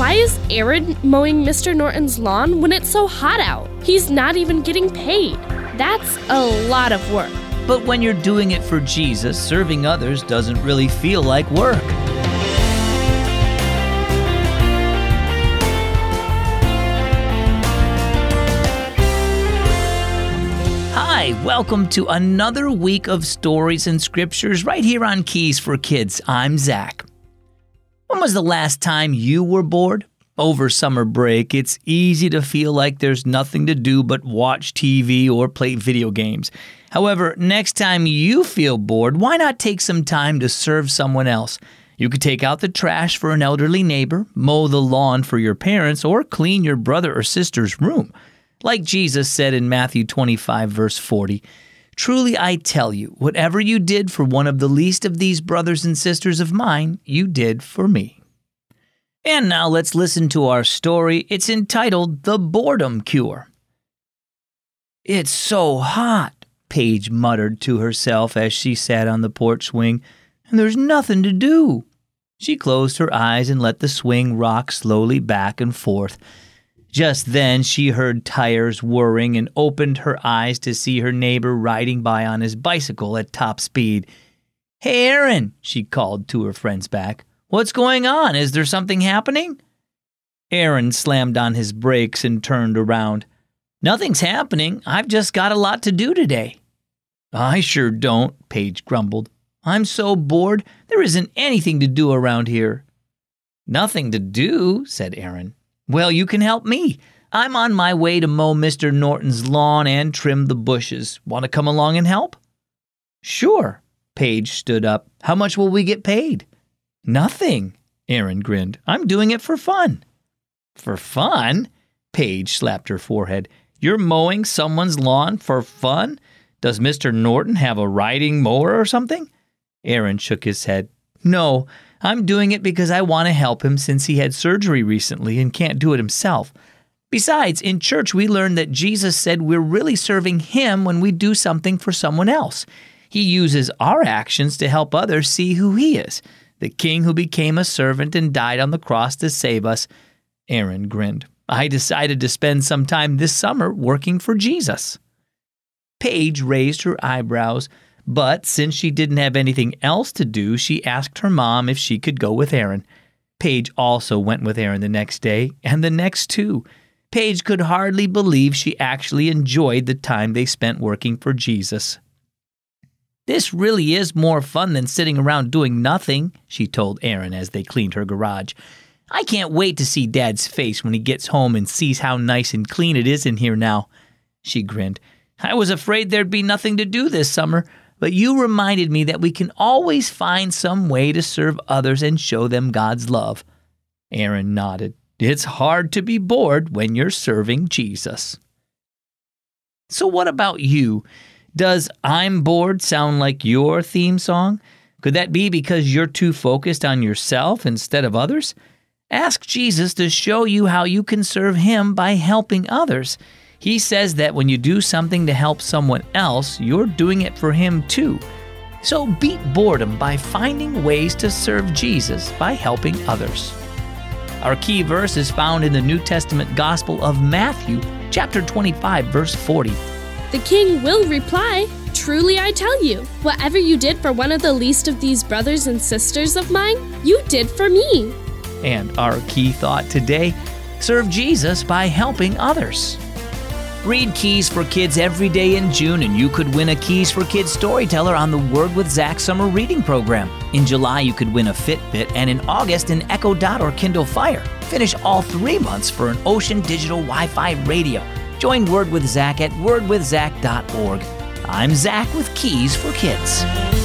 Why is Aaron mowing Mr. Norton's lawn when it's so hot out? He's not even getting paid. That's a lot of work. But when you're doing it for Jesus, serving others doesn't really feel like work. Hi, welcome to another week of stories and scriptures right here on Keys for Kids. I'm Zach. When was the last time you were bored? Over summer break, it's easy to feel like there's nothing to do but watch TV or play video games. However, next time you feel bored, why not take some time to serve someone else? You could take out the trash for an elderly neighbor, mow the lawn for your parents, or clean your brother or sister's room. Like Jesus said in Matthew 25, verse 40, Truly I tell you, whatever you did for one of the least of these brothers and sisters of mine, you did for me. And now let's listen to our story. It's entitled The Boredom Cure. It's so hot, Paige muttered to herself as she sat on the porch swing, and there's nothing to do. She closed her eyes and let the swing rock slowly back and forth. Just then she heard tires whirring and opened her eyes to see her neighbor riding by on his bicycle at top speed. Hey, Aaron, she called to her friend's back. What's going on? Is there something happening? Aaron slammed on his brakes and turned around. Nothing's happening. I've just got a lot to do today. I sure don't, Paige grumbled. I'm so bored. There isn't anything to do around here. Nothing to do, said Aaron. Well, you can help me. I'm on my way to mow Mr. Norton's lawn and trim the bushes. Want to come along and help? Sure. Paige stood up. How much will we get paid? Nothing, Aaron grinned. I'm doing it for fun. For fun? Paige slapped her forehead. You're mowing someone's lawn for fun? Does Mr. Norton have a riding mower or something? Aaron shook his head. No, I'm doing it because I want to help him since he had surgery recently and can't do it himself. Besides, in church, we learned that Jesus said we're really serving him when we do something for someone else. He uses our actions to help others see who he is the king who became a servant and died on the cross to save us. Aaron grinned. I decided to spend some time this summer working for Jesus. Paige raised her eyebrows. But since she didn't have anything else to do, she asked her mom if she could go with Aaron. Paige also went with Aaron the next day, and the next two. Paige could hardly believe she actually enjoyed the time they spent working for Jesus. This really is more fun than sitting around doing nothing, she told Aaron as they cleaned her garage. I can't wait to see Dad's face when he gets home and sees how nice and clean it is in here now. She grinned. I was afraid there'd be nothing to do this summer, but you reminded me that we can always find some way to serve others and show them God's love. Aaron nodded. It's hard to be bored when you're serving Jesus. So, what about you? Does I'm bored sound like your theme song? Could that be because you're too focused on yourself instead of others? Ask Jesus to show you how you can serve Him by helping others. He says that when you do something to help someone else, you're doing it for Him too. So beat boredom by finding ways to serve Jesus by helping others. Our key verse is found in the New Testament Gospel of Matthew, chapter 25, verse 40. The king will reply, Truly I tell you, whatever you did for one of the least of these brothers and sisters of mine, you did for me. And our key thought today serve Jesus by helping others. Read Keys for Kids every day in June, and you could win a Keys for Kids storyteller on the Word with Zach summer reading program. In July, you could win a Fitbit, and in August, an Echo Dot or Kindle Fire. Finish all three months for an Ocean Digital Wi Fi radio. Join Word with Zach at wordwithzach.org. I'm Zach with Keys for Kids.